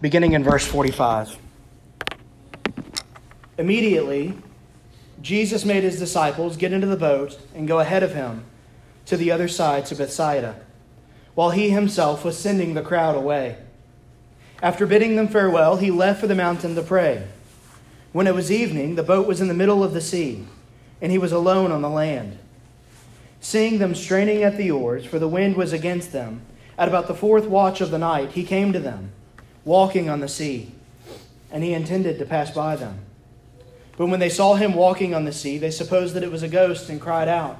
beginning in verse 45. Immediately, Jesus made his disciples get into the boat and go ahead of him to the other side to Bethsaida, while he himself was sending the crowd away. After bidding them farewell, he left for the mountain to pray. When it was evening, the boat was in the middle of the sea, and he was alone on the land. Seeing them straining at the oars, for the wind was against them, at about the fourth watch of the night, he came to them, walking on the sea, and he intended to pass by them. But when they saw him walking on the sea, they supposed that it was a ghost and cried out,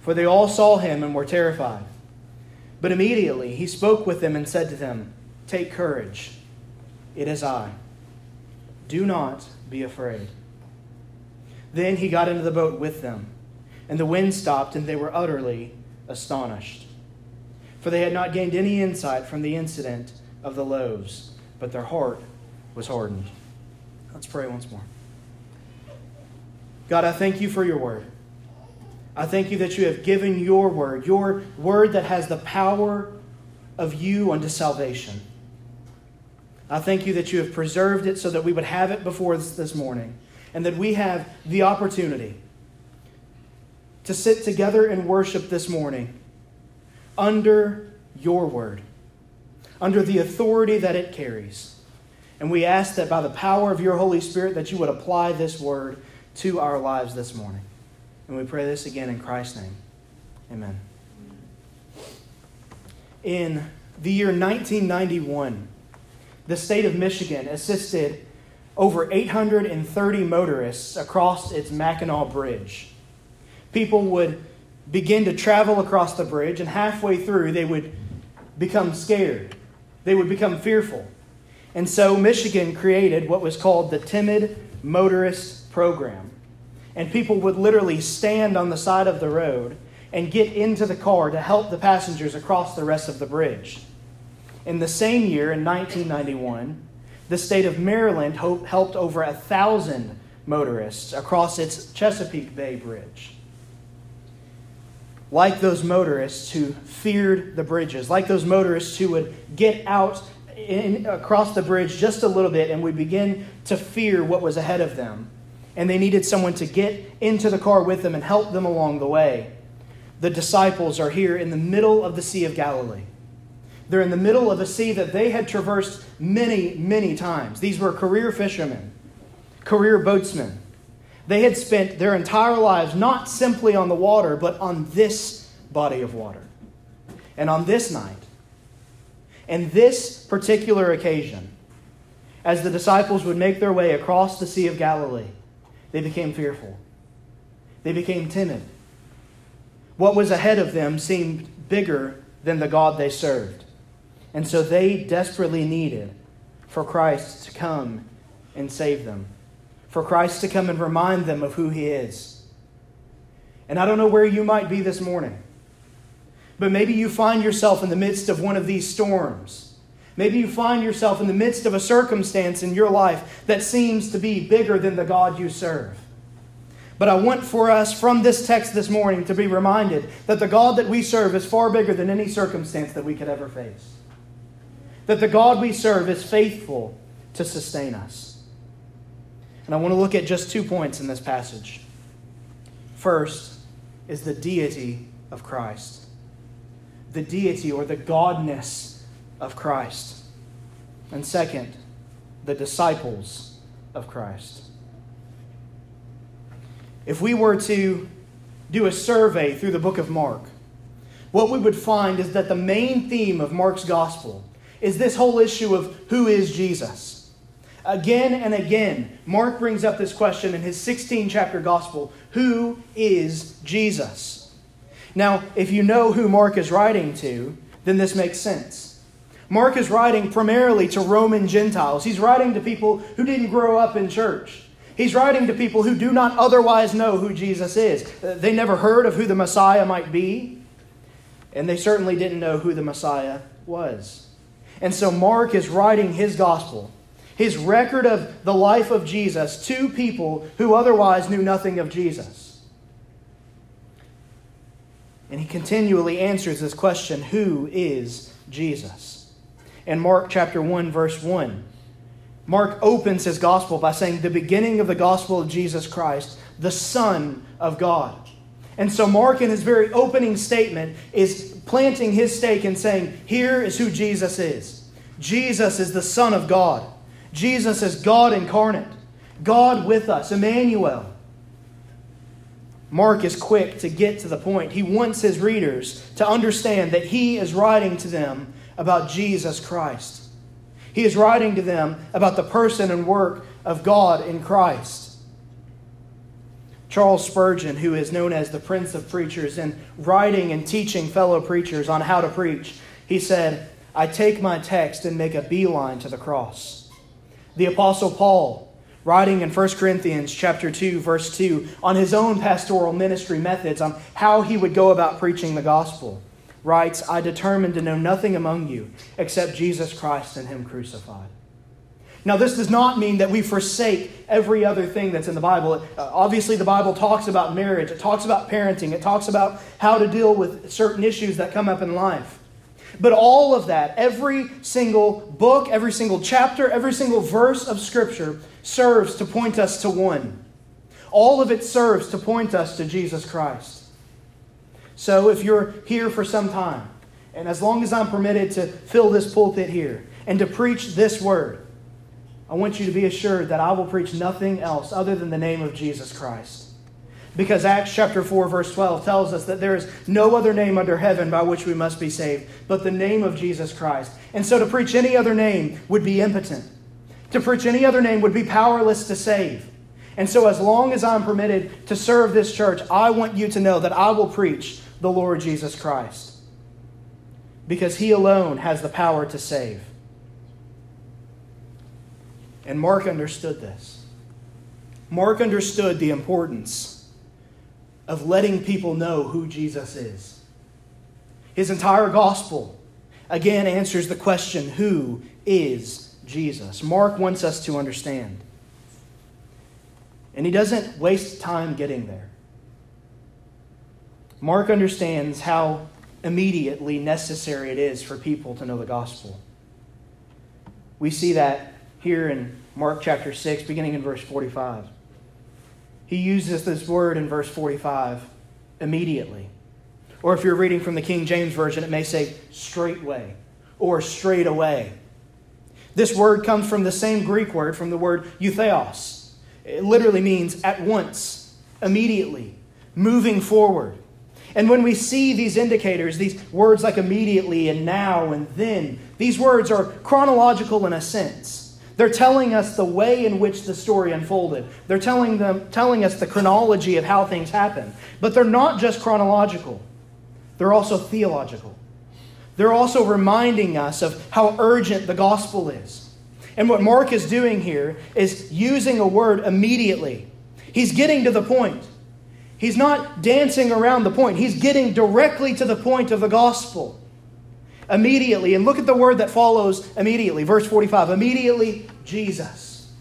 for they all saw him and were terrified. But immediately he spoke with them and said to them, Take courage, it is I. Do not be afraid. Then he got into the boat with them, and the wind stopped, and they were utterly astonished. For they had not gained any insight from the incident of the loaves, but their heart was hardened. Let's pray once more. God, I thank you for your word. I thank you that you have given your word, your word that has the power of you unto salvation. I thank you that you have preserved it so that we would have it before us this morning and that we have the opportunity to sit together and worship this morning under your word, under the authority that it carries. And we ask that by the power of your Holy Spirit that you would apply this word to our lives this morning. And we pray this again in Christ's name. Amen. In the year 1991, the state of Michigan assisted over 830 motorists across its Mackinac Bridge. People would begin to travel across the bridge, and halfway through, they would become scared. They would become fearful. And so, Michigan created what was called the Timid Motorist program. And people would literally stand on the side of the road and get into the car to help the passengers across the rest of the bridge. In the same year, in 1991, the state of Maryland helped over a thousand motorists across its Chesapeake Bay Bridge. Like those motorists who feared the bridges, like those motorists who would get out in, across the bridge just a little bit and would begin to fear what was ahead of them and they needed someone to get into the car with them and help them along the way. The disciples are here in the middle of the Sea of Galilee. They're in the middle of a sea that they had traversed many, many times. These were career fishermen, career boatsmen. They had spent their entire lives not simply on the water, but on this body of water. And on this night, and this particular occasion, as the disciples would make their way across the Sea of Galilee, they became fearful. They became timid. What was ahead of them seemed bigger than the God they served. And so they desperately needed for Christ to come and save them, for Christ to come and remind them of who He is. And I don't know where you might be this morning, but maybe you find yourself in the midst of one of these storms Maybe you find yourself in the midst of a circumstance in your life that seems to be bigger than the God you serve. But I want for us from this text this morning to be reminded that the God that we serve is far bigger than any circumstance that we could ever face. That the God we serve is faithful to sustain us. And I want to look at just two points in this passage. First is the deity of Christ, the deity or the godness of Christ. And second, the disciples of Christ. If we were to do a survey through the book of Mark, what we would find is that the main theme of Mark's gospel is this whole issue of who is Jesus. Again and again, Mark brings up this question in his 16 chapter gospel Who is Jesus? Now, if you know who Mark is writing to, then this makes sense. Mark is writing primarily to Roman Gentiles. He's writing to people who didn't grow up in church. He's writing to people who do not otherwise know who Jesus is. Uh, they never heard of who the Messiah might be, and they certainly didn't know who the Messiah was. And so Mark is writing his gospel, his record of the life of Jesus, to people who otherwise knew nothing of Jesus. And he continually answers this question who is Jesus? in Mark chapter 1, verse 1. Mark opens his gospel by saying, The beginning of the gospel of Jesus Christ, the Son of God. And so, Mark, in his very opening statement, is planting his stake and saying, Here is who Jesus is. Jesus is the Son of God. Jesus is God incarnate, God with us, Emmanuel. Mark is quick to get to the point. He wants his readers to understand that he is writing to them about Jesus Christ. He is writing to them about the person and work of God in Christ. Charles Spurgeon, who is known as the Prince of Preachers, in writing and teaching fellow preachers on how to preach, he said, I take my text and make a beeline to the cross. The Apostle Paul, writing in 1 Corinthians chapter 2 verse 2 on his own pastoral ministry methods on how he would go about preaching the gospel writes I determined to know nothing among you except Jesus Christ and him crucified. Now, this does not mean that we forsake every other thing that's in the Bible. Uh, obviously, the Bible talks about marriage, it talks about parenting, it talks about how to deal with certain issues that come up in life. But all of that, every single book, every single chapter, every single verse of Scripture serves to point us to one. All of it serves to point us to Jesus Christ. So if you're here for some time, and as long as I'm permitted to fill this pulpit here and to preach this word, I want you to be assured that I will preach nothing else other than the name of Jesus Christ. Because Acts chapter 4, verse 12 tells us that there is no other name under heaven by which we must be saved but the name of Jesus Christ. And so to preach any other name would be impotent. To preach any other name would be powerless to save. And so, as long as I'm permitted to serve this church, I want you to know that I will preach the Lord Jesus Christ. Because he alone has the power to save. And Mark understood this. Mark understood the importance of letting people know who Jesus is. His entire gospel again answers the question who is Jesus. Mark wants us to understand. And he doesn't waste time getting there. Mark understands how immediately necessary it is for people to know the gospel. We see that here in Mark chapter 6, beginning in verse 45. He uses this word in verse 45 immediately. Or if you're reading from the King James Version, it may say straightway or straight away. This word comes from the same Greek word, from the word eutheos. It literally means at once, immediately, moving forward. And when we see these indicators, these words like immediately and now and then, these words are chronological in a sense. They're telling us the way in which the story unfolded. They're telling, them, telling us the chronology of how things happen. But they're not just chronological, they're also theological. They're also reminding us of how urgent the gospel is. And what Mark is doing here is using a word immediately. He's getting to the point. He's not dancing around the point, he's getting directly to the point of the gospel. Immediately. And look at the word that follows immediately. Verse 45 immediately, Jesus.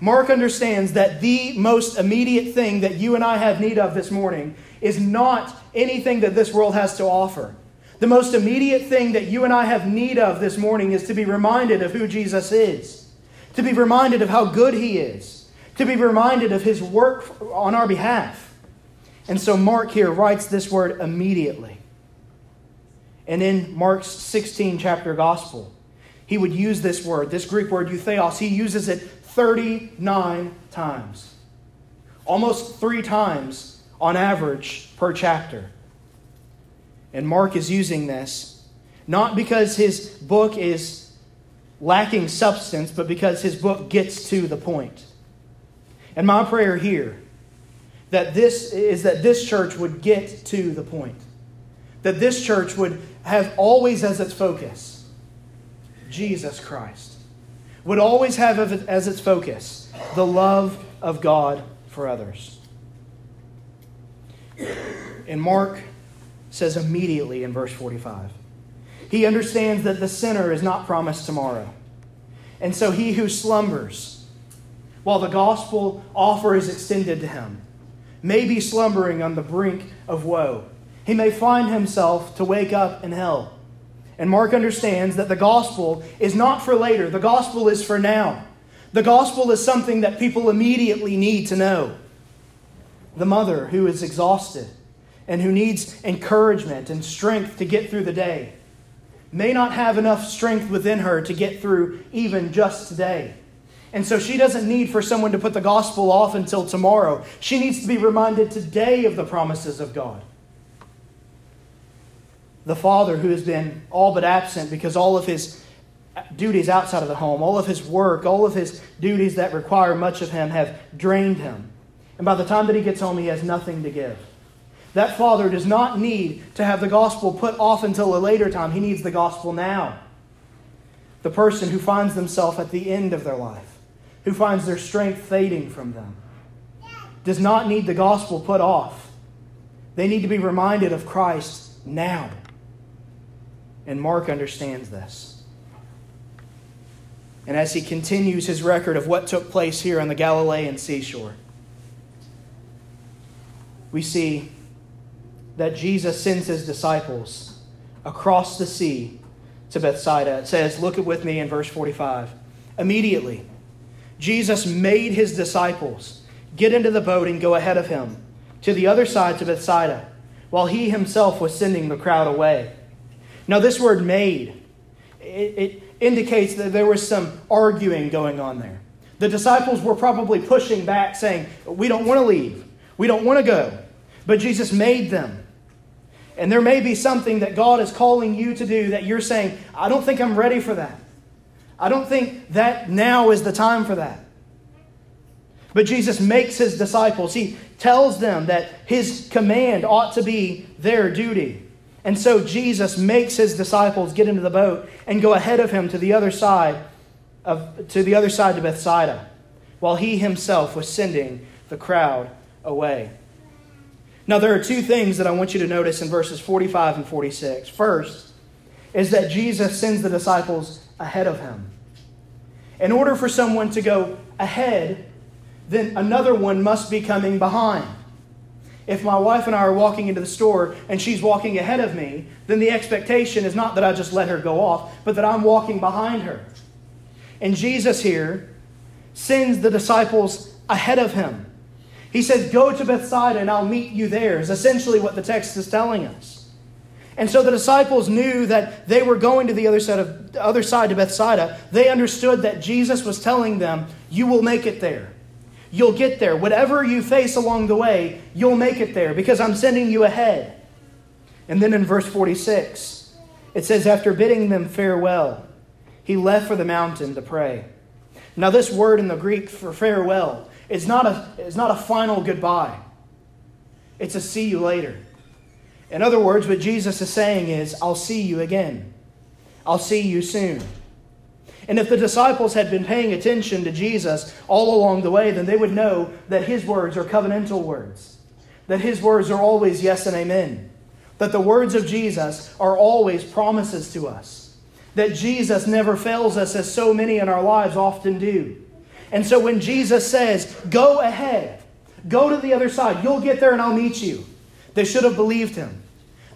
Mark understands that the most immediate thing that you and I have need of this morning is not anything that this world has to offer. The most immediate thing that you and I have need of this morning is to be reminded of who Jesus is, to be reminded of how good he is, to be reminded of his work on our behalf. And so Mark here writes this word immediately. And in Mark's 16 chapter gospel, he would use this word, this Greek word eutheos, he uses it 39 times. Almost three times on average per chapter. And Mark is using this not because his book is lacking substance, but because his book gets to the point. And my prayer here that this is that this church would get to the point. That this church would have always as its focus Jesus Christ. Would always have as its focus the love of God for others. And Mark says immediately in verse 45. He understands that the sinner is not promised tomorrow. And so he who slumbers, while the gospel offer is extended to him, may be slumbering on the brink of woe. He may find himself to wake up in hell. And Mark understands that the gospel is not for later, the gospel is for now. The gospel is something that people immediately need to know. The mother who is exhausted and who needs encouragement and strength to get through the day may not have enough strength within her to get through even just today. And so she doesn't need for someone to put the gospel off until tomorrow. She needs to be reminded today of the promises of God. The father who has been all but absent because all of his duties outside of the home, all of his work, all of his duties that require much of him have drained him. And by the time that he gets home, he has nothing to give. That father does not need to have the gospel put off until a later time. He needs the gospel now. The person who finds themselves at the end of their life, who finds their strength fading from them, does not need the gospel put off. They need to be reminded of Christ now. And Mark understands this. And as he continues his record of what took place here on the Galilean seashore, we see that Jesus sends his disciples across the sea to Bethsaida. It says, look at with me in verse 45. Immediately, Jesus made his disciples get into the boat and go ahead of him to the other side to Bethsaida, while he himself was sending the crowd away. Now, this word made, it, it indicates that there was some arguing going on there. The disciples were probably pushing back, saying, We don't want to leave. We don't want to go. But Jesus made them. And there may be something that God is calling you to do that you're saying, I don't think I'm ready for that. I don't think that now is the time for that. But Jesus makes his disciples, he tells them that his command ought to be their duty. And so Jesus makes his disciples get into the boat and go ahead of him to the other side of to the other side to Bethsaida, while he himself was sending the crowd away. Now, there are two things that I want you to notice in verses 45 and 46. First is that Jesus sends the disciples ahead of him. In order for someone to go ahead, then another one must be coming behind. If my wife and I are walking into the store and she's walking ahead of me, then the expectation is not that I just let her go off, but that I'm walking behind her. And Jesus here sends the disciples ahead of him. He says, Go to Bethsaida and I'll meet you there, is essentially what the text is telling us. And so the disciples knew that they were going to the other side of the other side to Bethsaida. They understood that Jesus was telling them, You will make it there. You'll get there. Whatever you face along the way, you'll make it there because I'm sending you ahead. And then in verse 46, it says, After bidding them farewell, he left for the mountain to pray. Now, this word in the Greek for farewell is not a, it's not a final goodbye, it's a see you later. In other words, what Jesus is saying is, I'll see you again. I'll see you soon. And if the disciples had been paying attention to Jesus all along the way, then they would know that his words are covenantal words, that his words are always yes and amen, that the words of Jesus are always promises to us, that Jesus never fails us as so many in our lives often do. And so when Jesus says, Go ahead, go to the other side, you'll get there and I'll meet you, they should have believed him.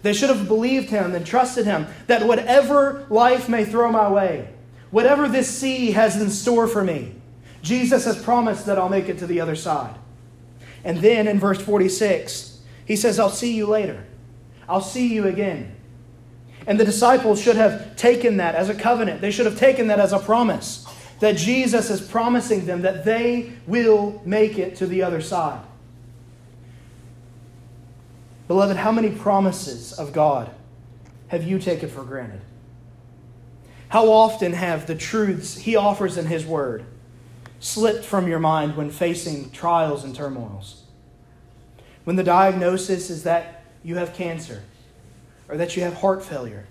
They should have believed him and trusted him that whatever life may throw my way, whatever this sea has in store for me, Jesus has promised that I'll make it to the other side. And then in verse 46, he says, I'll see you later. I'll see you again. And the disciples should have taken that as a covenant. They should have taken that as a promise that Jesus is promising them that they will make it to the other side. Beloved, how many promises of God have you taken for granted? How often have the truths He offers in His Word slipped from your mind when facing trials and turmoils? When the diagnosis is that you have cancer, or that you have heart failure,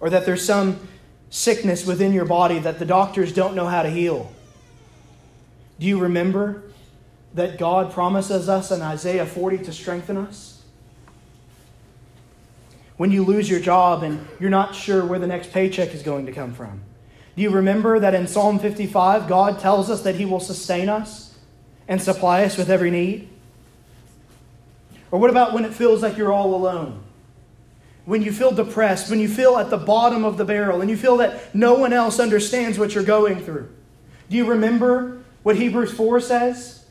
or that there's some sickness within your body that the doctors don't know how to heal. Do you remember that God promises us in Isaiah 40 to strengthen us? When you lose your job and you're not sure where the next paycheck is going to come from. Do you remember that in Psalm 55, God tells us that He will sustain us and supply us with every need? Or what about when it feels like you're all alone? when you feel depressed, when you feel at the bottom of the barrel, and you feel that no one else understands what you're going through? Do you remember what Hebrews 4 says?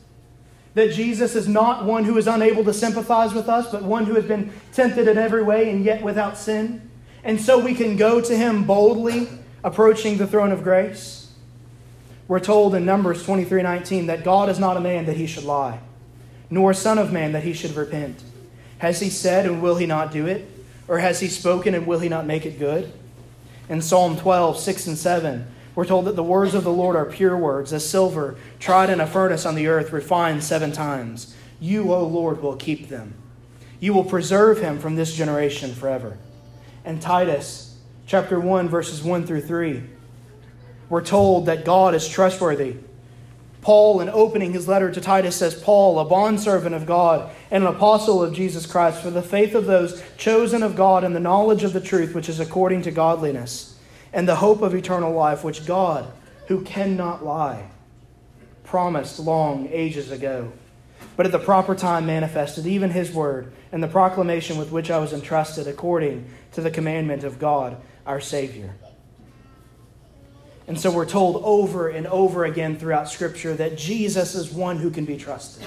That Jesus is not one who is unable to sympathize with us, but one who has been tempted in every way and yet without sin. And so we can go to him boldly, approaching the throne of grace. We're told in Numbers 23 19 that God is not a man that he should lie, nor a son of man that he should repent. Has he said, and will he not do it? Or has he spoken, and will he not make it good? In Psalm 12, 6 and 7, we're told that the words of the Lord are pure words, as silver tried in a furnace on the earth, refined seven times. You, O Lord, will keep them. You will preserve him from this generation forever. And Titus chapter 1, verses 1 through 3, we're told that God is trustworthy. Paul, in opening his letter to Titus, says, Paul, a bondservant of God and an apostle of Jesus Christ, for the faith of those chosen of God and the knowledge of the truth which is according to godliness and the hope of eternal life, which God, who cannot lie, promised long ages ago, but at the proper time manifested, even his word and the proclamation with which I was entrusted according to the commandment of God our Savior. And so we're told over and over again throughout Scripture that Jesus is one who can be trusted.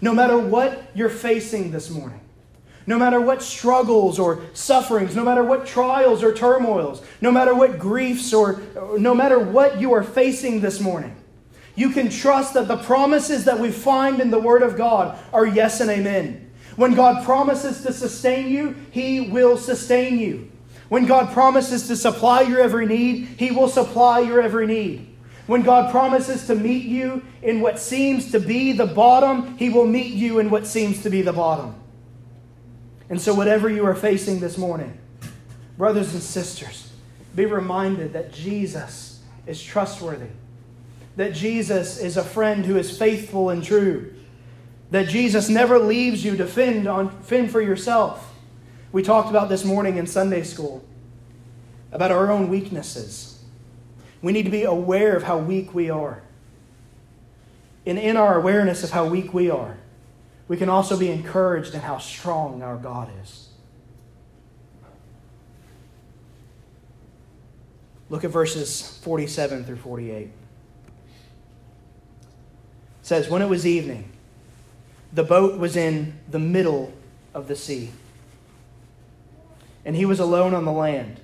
No matter what you're facing this morning, no matter what struggles or sufferings, no matter what trials or turmoils, no matter what griefs or no matter what you are facing this morning, you can trust that the promises that we find in the Word of God are yes and amen. When God promises to sustain you, He will sustain you. When God promises to supply your every need, He will supply your every need. When God promises to meet you in what seems to be the bottom, He will meet you in what seems to be the bottom. And so, whatever you are facing this morning, brothers and sisters, be reminded that Jesus is trustworthy, that Jesus is a friend who is faithful and true, that Jesus never leaves you to fend, on, fend for yourself. We talked about this morning in Sunday school about our own weaknesses. We need to be aware of how weak we are. And in our awareness of how weak we are, we can also be encouraged in how strong our God is. Look at verses 47 through 48. It says, When it was evening, the boat was in the middle of the sea, and he was alone on the land.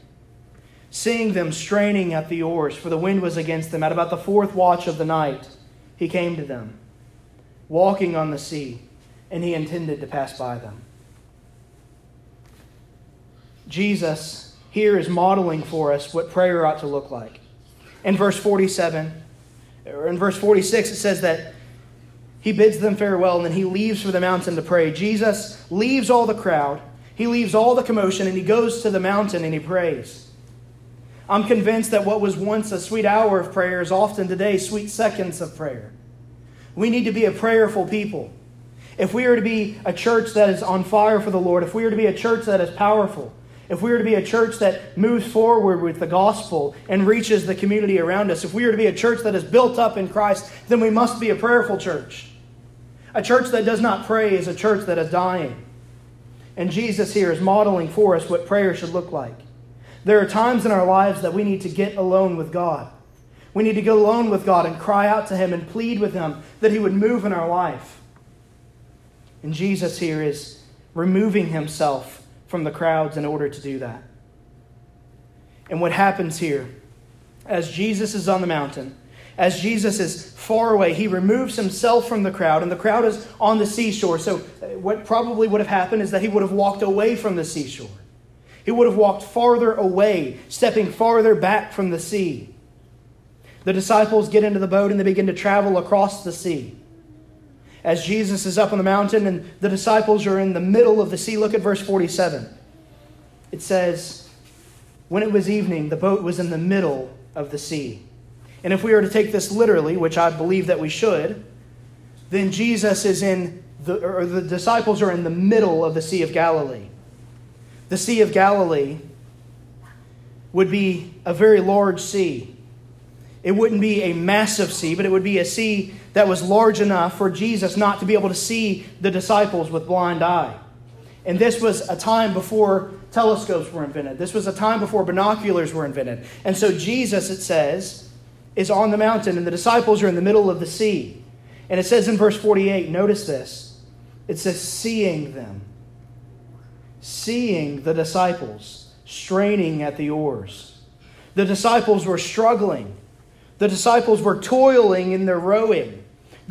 Seeing them straining at the oars, for the wind was against them, at about the fourth watch of the night, he came to them, walking on the sea and he intended to pass by them. Jesus here is modeling for us what prayer ought to look like. In verse 47, or in verse 46, it says that he bids them farewell and then he leaves for the mountain to pray. Jesus leaves all the crowd, he leaves all the commotion, and he goes to the mountain and he prays. I'm convinced that what was once a sweet hour of prayer is often today sweet seconds of prayer. We need to be a prayerful people. If we are to be a church that is on fire for the Lord, if we are to be a church that is powerful, if we are to be a church that moves forward with the gospel and reaches the community around us, if we are to be a church that is built up in Christ, then we must be a prayerful church. A church that does not pray is a church that is dying. And Jesus here is modeling for us what prayer should look like. There are times in our lives that we need to get alone with God. We need to get alone with God and cry out to Him and plead with Him that He would move in our life. And Jesus here is removing himself from the crowds in order to do that. And what happens here, as Jesus is on the mountain, as Jesus is far away, he removes himself from the crowd, and the crowd is on the seashore. So, uh, what probably would have happened is that he would have walked away from the seashore. He would have walked farther away, stepping farther back from the sea. The disciples get into the boat and they begin to travel across the sea as Jesus is up on the mountain and the disciples are in the middle of the sea. Look at verse 47. It says, When it was evening, the boat was in the middle of the sea. And if we were to take this literally, which I believe that we should, then Jesus is in the, or the disciples are in the middle of the Sea of Galilee. The Sea of Galilee would be a very large sea. It wouldn't be a massive sea, but it would be a sea that was large enough for Jesus not to be able to see the disciples with blind eye. And this was a time before telescopes were invented. This was a time before binoculars were invented. And so Jesus, it says, is on the mountain, and the disciples are in the middle of the sea. And it says in verse 48, notice this. It says, seeing them. Seeing the disciples straining at the oars. The disciples were struggling. The disciples were toiling in their rowing.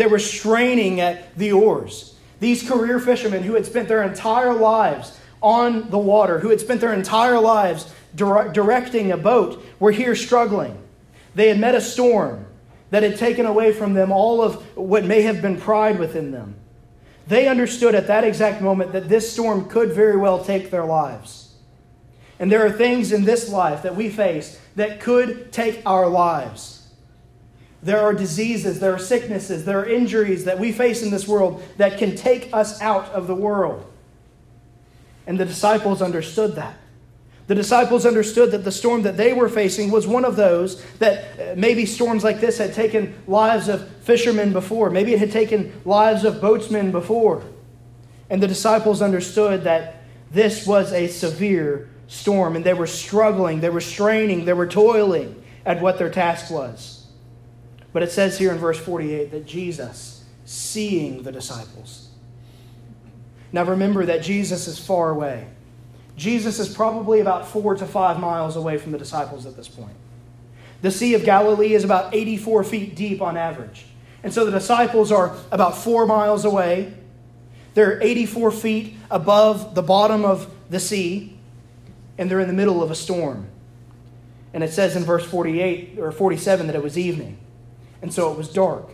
They were straining at the oars. These career fishermen who had spent their entire lives on the water, who had spent their entire lives dire- directing a boat, were here struggling. They had met a storm that had taken away from them all of what may have been pride within them. They understood at that exact moment that this storm could very well take their lives. And there are things in this life that we face that could take our lives. There are diseases, there are sicknesses, there are injuries that we face in this world that can take us out of the world. And the disciples understood that. The disciples understood that the storm that they were facing was one of those that uh, maybe storms like this had taken lives of fishermen before. Maybe it had taken lives of boatsmen before. And the disciples understood that this was a severe storm, and they were struggling, they were straining, they were toiling at what their task was. But it says here in verse 48 that Jesus, seeing the disciples, now remember that Jesus is far away. Jesus is probably about four to five miles away from the disciples at this point. The Sea of Galilee is about 84 feet deep on average. And so the disciples are about four miles away. They're 84 feet above the bottom of the sea, and they're in the middle of a storm. And it says in verse 48 or 47 that it was evening. And so it was dark.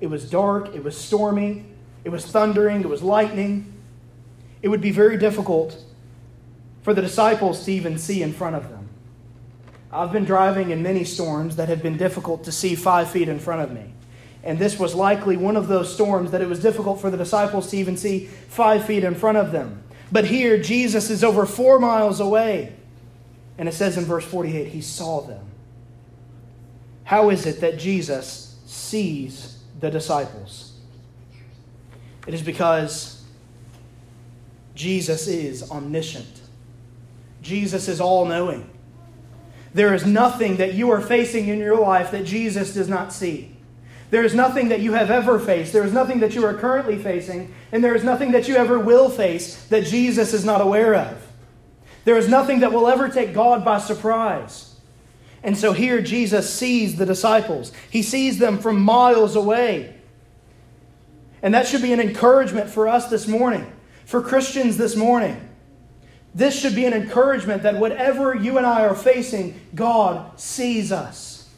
It was dark, it was stormy, it was thundering, it was lightning it would be very difficult for the disciples to even see in front of them. I've been driving in many storms that have been difficult to see five feet in front of me. And this was likely one of those storms that it was difficult for the disciples to even see five feet in front of them. But here, Jesus is over four miles away. And it says in verse 48, he saw them. How is it that Jesus sees the disciples? It is because Jesus is omniscient. Jesus is all knowing. There is nothing that you are facing in your life that Jesus does not see. There is nothing that you have ever faced. There is nothing that you are currently facing, and there is nothing that you ever will face that Jesus is not aware of. There is nothing that will ever take God by surprise. And so here Jesus sees the disciples, he sees them from miles away. And that should be an encouragement for us this morning for Christians this morning. This should be an encouragement that whatever you and I are facing, God sees us.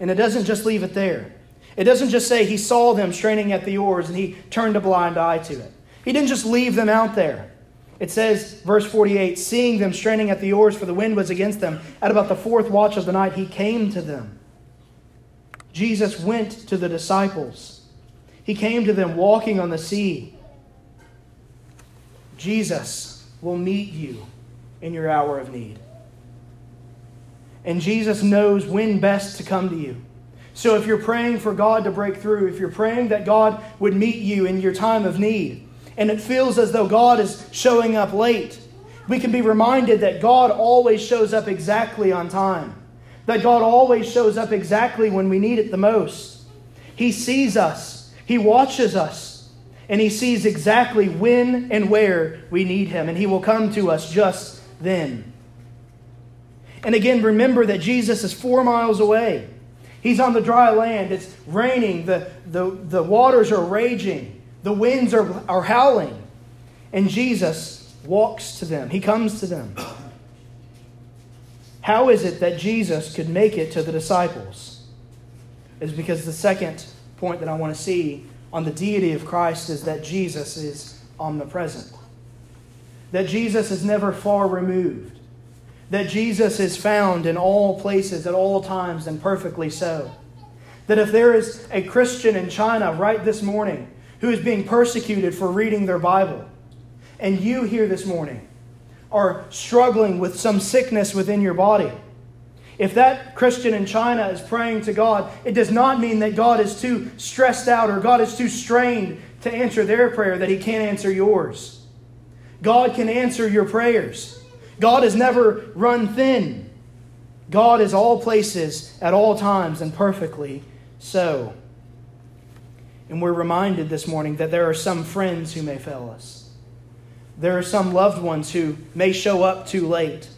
And it doesn't just leave it there. It doesn't just say he saw them straining at the oars and he turned a blind eye to it. He didn't just leave them out there. It says, verse 48, seeing them straining at the oars, for the wind was against them, at about the fourth watch of the night, he came to them. Jesus went to the disciples. He came to them walking on the sea. Jesus will meet you in your hour of need. And Jesus knows when best to come to you. So if you're praying for God to break through, if you're praying that God would meet you in your time of need, and it feels as though God is showing up late, we can be reminded that God always shows up exactly on time. That God always shows up exactly when we need it the most. He sees us, He watches us, and He sees exactly when and where we need Him, and He will come to us just then. And again, remember that Jesus is four miles away. He's on the dry land. It's raining. The, the, the waters are raging. The winds are, are howling. And Jesus walks to them. He comes to them. How is it that Jesus could make it to the disciples? Is because the second point that I want to see on the deity of Christ is that Jesus is omnipresent, that Jesus is never far removed, that Jesus is found in all places at all times and perfectly so. That if there is a Christian in China right this morning who is being persecuted for reading their Bible, and you here this morning are struggling with some sickness within your body, if that Christian in China is praying to God, it does not mean that God is too stressed out or God is too strained to answer their prayer that he can't answer yours. God can answer your prayers. God has never run thin. God is all places at all times and perfectly so. And we're reminded this morning that there are some friends who may fail us. There are some loved ones who may show up too late.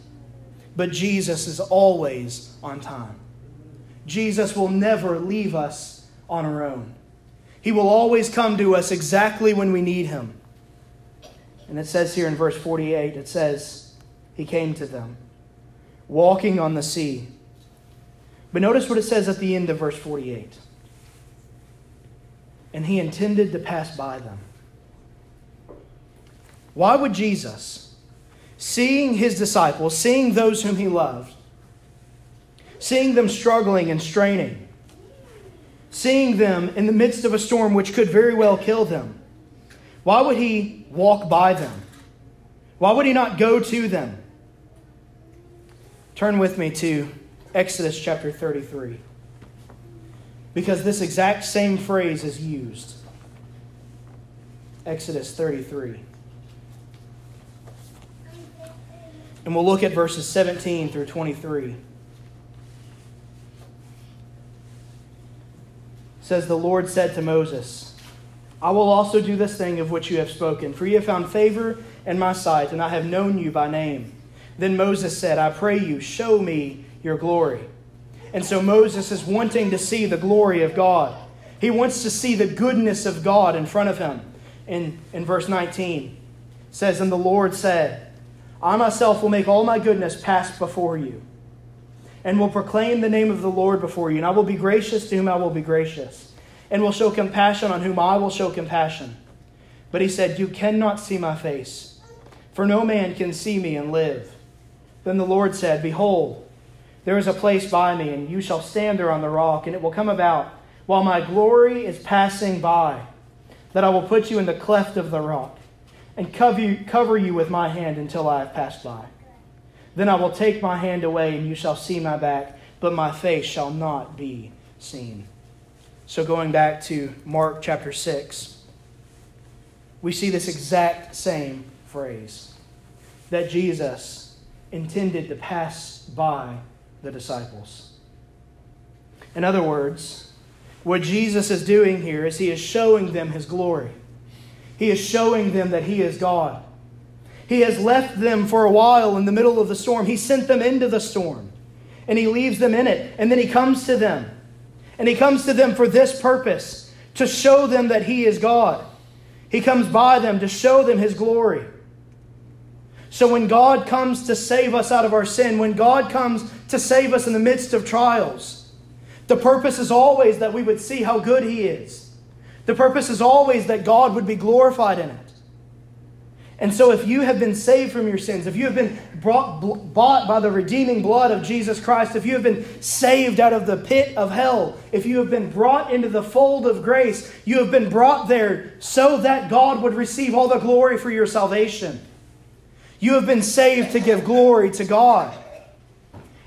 But Jesus is always on time. Jesus will never leave us on our own. He will always come to us exactly when we need him. And it says here in verse 48, it says, He came to them, walking on the sea. But notice what it says at the end of verse 48. And he intended to pass by them. Why would Jesus, seeing his disciples, seeing those whom he loved, seeing them struggling and straining, seeing them in the midst of a storm which could very well kill them, why would he walk by them? Why would he not go to them? Turn with me to Exodus chapter 33. Because this exact same phrase is used. Exodus 33. And we'll look at verses 17 through 23. It says, The Lord said to Moses, I will also do this thing of which you have spoken, for you have found favor in my sight, and I have known you by name. Then Moses said, I pray you, show me your glory. And so Moses is wanting to see the glory of God. He wants to see the goodness of God in front of him. In, in verse 19, says, And the Lord said, I myself will make all my goodness pass before you, and will proclaim the name of the Lord before you, and I will be gracious to whom I will be gracious, and will show compassion on whom I will show compassion. But he said, You cannot see my face, for no man can see me and live. Then the Lord said, Behold, there is a place by me, and you shall stand there on the rock, and it will come about, while my glory is passing by, that I will put you in the cleft of the rock and cover you, cover you with my hand until I have passed by. Then I will take my hand away, and you shall see my back, but my face shall not be seen. So, going back to Mark chapter 6, we see this exact same phrase that Jesus intended to pass by the disciples. In other words, what Jesus is doing here is he is showing them his glory. He is showing them that He is God. He has left them for a while in the middle of the storm. He sent them into the storm and He leaves them in it. And then He comes to them. And He comes to them for this purpose to show them that He is God. He comes by them to show them His glory. So when God comes to save us out of our sin, when God comes to save us in the midst of trials, the purpose is always that we would see how good He is the purpose is always that God would be glorified in it. And so, if you have been saved from your sins, if you have been brought, bought by the redeeming blood of Jesus Christ, if you have been saved out of the pit of hell, if you have been brought into the fold of grace, you have been brought there so that God would receive all the glory for your salvation. You have been saved to give glory to God.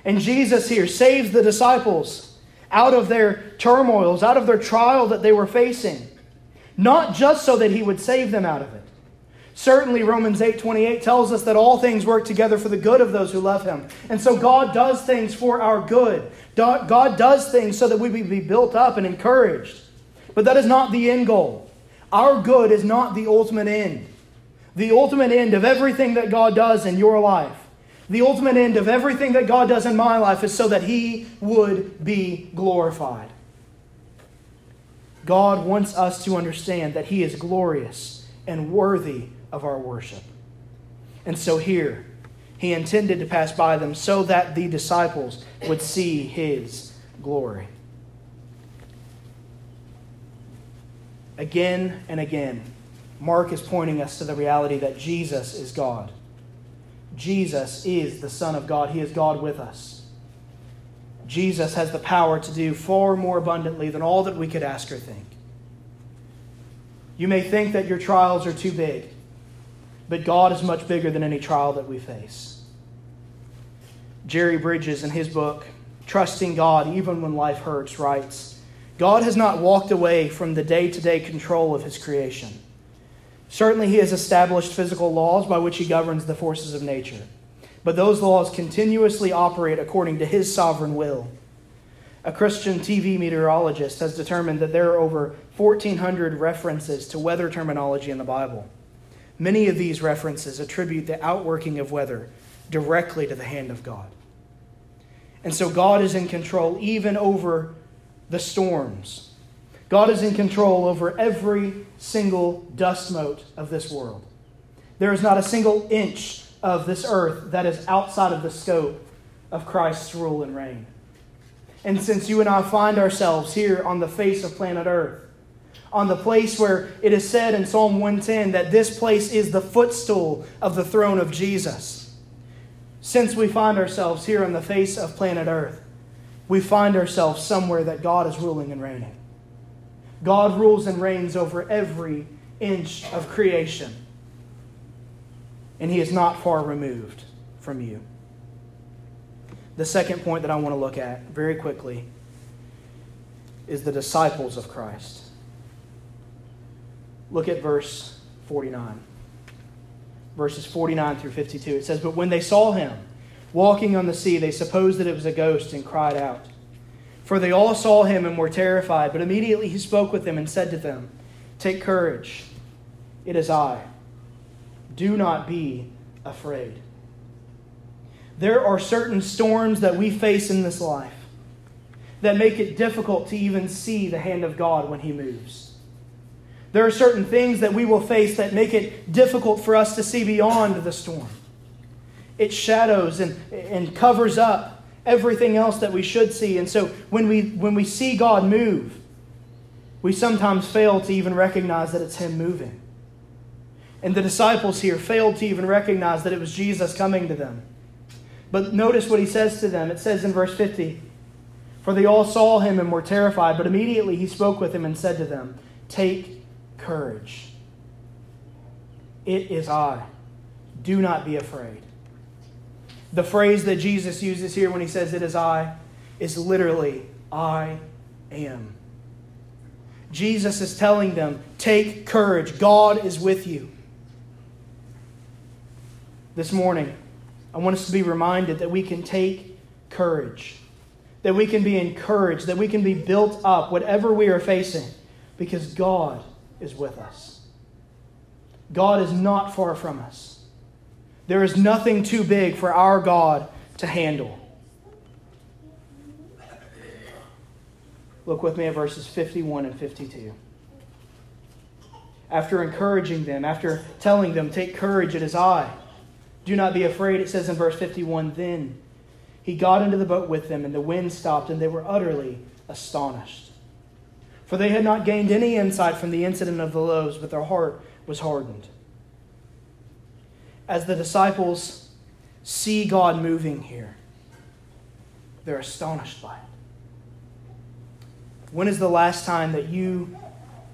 And Jesus here saves the disciples out of their turmoils, out of their trial that they were facing. Not just so that he would save them out of it. Certainly Romans 8:28 tells us that all things work together for the good of those who love him. And so God does things for our good. God does things so that we would be built up and encouraged. But that is not the end goal. Our good is not the ultimate end. The ultimate end of everything that God does in your life the ultimate end of everything that God does in my life is so that He would be glorified. God wants us to understand that He is glorious and worthy of our worship. And so here, He intended to pass by them so that the disciples would see His glory. Again and again, Mark is pointing us to the reality that Jesus is God. Jesus is the Son of God. He is God with us. Jesus has the power to do far more abundantly than all that we could ask or think. You may think that your trials are too big, but God is much bigger than any trial that we face. Jerry Bridges, in his book, Trusting God Even When Life Hurts, writes God has not walked away from the day to day control of his creation. Certainly, he has established physical laws by which he governs the forces of nature, but those laws continuously operate according to his sovereign will. A Christian TV meteorologist has determined that there are over 1,400 references to weather terminology in the Bible. Many of these references attribute the outworking of weather directly to the hand of God. And so God is in control even over the storms. God is in control over every single dust mote of this world. There is not a single inch of this earth that is outside of the scope of Christ's rule and reign. And since you and I find ourselves here on the face of planet Earth, on the place where it is said in Psalm 110 that this place is the footstool of the throne of Jesus, since we find ourselves here on the face of planet Earth, we find ourselves somewhere that God is ruling and reigning. God rules and reigns over every inch of creation, and He is not far removed from you. The second point that I want to look at very quickly is the disciples of Christ. Look at verse 49. Verses 49 through 52. It says, But when they saw him walking on the sea, they supposed that it was a ghost and cried out. For they all saw him and were terrified. But immediately he spoke with them and said to them, Take courage, it is I. Do not be afraid. There are certain storms that we face in this life that make it difficult to even see the hand of God when He moves. There are certain things that we will face that make it difficult for us to see beyond the storm. It shadows and, and covers up everything else that we should see. And so when we, when we see God move, we sometimes fail to even recognize that it's Him moving. And the disciples here failed to even recognize that it was Jesus coming to them. But notice what he says to them. It says in verse 50 For they all saw him and were terrified, but immediately he spoke with them and said to them, Take courage. It is I. Do not be afraid. The phrase that Jesus uses here when he says, It is I, is literally, I am. Jesus is telling them, Take courage. God is with you. This morning, I want us to be reminded that we can take courage, that we can be encouraged, that we can be built up, whatever we are facing, because God is with us. God is not far from us. There is nothing too big for our God to handle. Look with me at verses 51 and 52. After encouraging them, after telling them, Take courage, it is I do not be afraid, it says in verse 51 Then he got into the boat with them, and the wind stopped, and they were utterly astonished. For they had not gained any insight from the incident of the loaves, but their heart was hardened. As the disciples see God moving here, they're astonished by it. When is the last time that you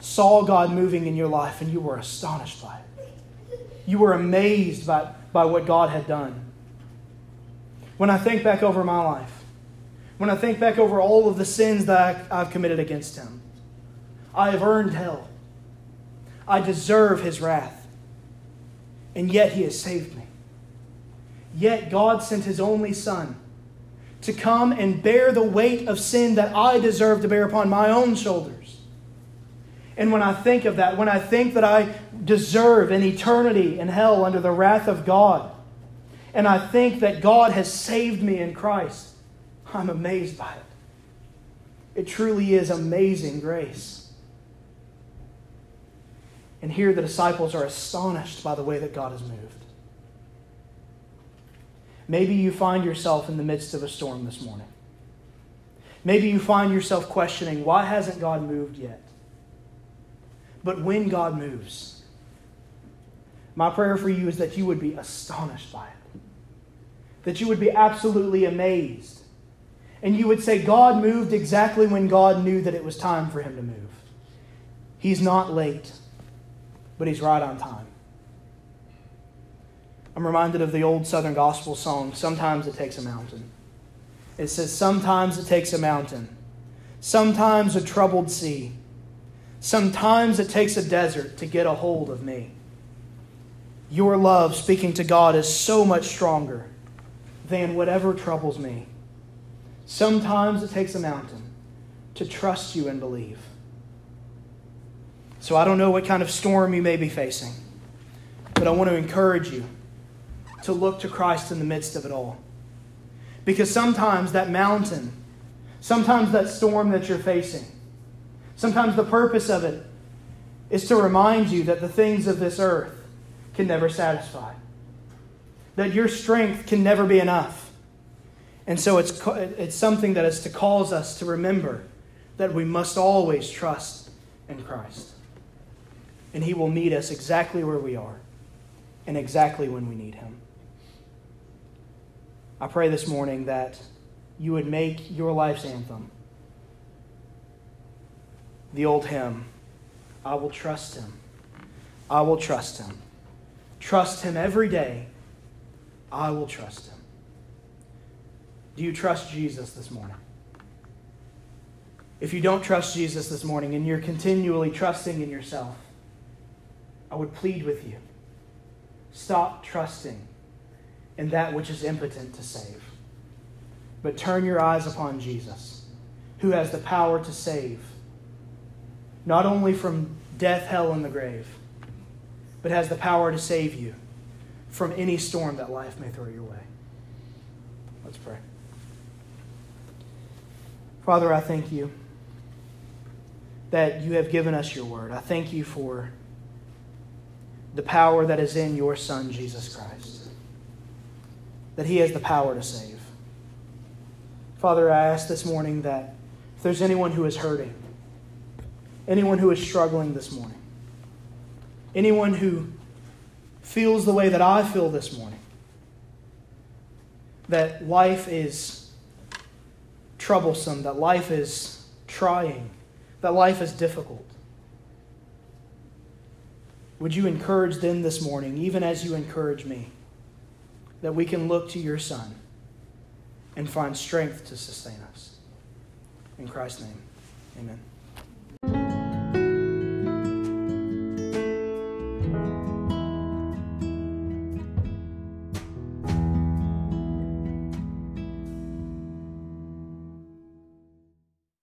saw God moving in your life and you were astonished by it? You were amazed by by what God had done. When I think back over my life, when I think back over all of the sins that I've committed against Him, I have earned hell. I deserve His wrath. And yet He has saved me. Yet God sent His only Son to come and bear the weight of sin that I deserve to bear upon my own shoulders. And when I think of that, when I think that I deserve an eternity in hell under the wrath of God, and I think that God has saved me in Christ, I'm amazed by it. It truly is amazing grace. And here the disciples are astonished by the way that God has moved. Maybe you find yourself in the midst of a storm this morning. Maybe you find yourself questioning, why hasn't God moved yet? But when God moves, my prayer for you is that you would be astonished by it, that you would be absolutely amazed. And you would say, God moved exactly when God knew that it was time for him to move. He's not late, but he's right on time. I'm reminded of the old Southern gospel song, Sometimes It Takes a Mountain. It says, Sometimes it takes a mountain, sometimes a troubled sea Sometimes it takes a desert to get a hold of me. your love speaking to God is so much stronger than whatever troubles me. Sometimes it takes a mountain to trust you and believe. So I don't know what kind of storm you may be facing, but I want to encourage you to look to Christ in the midst of it all. Because sometimes that mountain, sometimes that storm that you're facing, sometimes the purpose of it is to remind you that the things of this earth can never satisfy, that your strength can never be enough. And so it's, it's something that is to cause us to remember that we must always trust in Christ. And He will meet us exactly where we are and exactly when we need Him. I pray this morning that you would make your life's anthem the old hymn I will trust Him. I will trust Him. Trust Him every day. I will trust Him. Do you trust Jesus this morning? If you don't trust Jesus this morning and you're continually trusting in yourself, I would plead with you stop trusting in that which is impotent to save. But turn your eyes upon Jesus, who has the power to save, not only from death, hell, and the grave, but has the power to save you from any storm that life may throw your way. Let's pray. Father, I thank you that you have given us your word. I thank you for the power that is in your Son, Jesus Christ, that he has the power to save. Father, I ask this morning that if there's anyone who is hurting, anyone who is struggling this morning, anyone who feels the way that I feel this morning, that life is troublesome, that life is trying, that life is difficult. Would you encourage them this morning, even as you encourage me, that we can look to your Son and find strength to sustain us? In Christ's name, amen.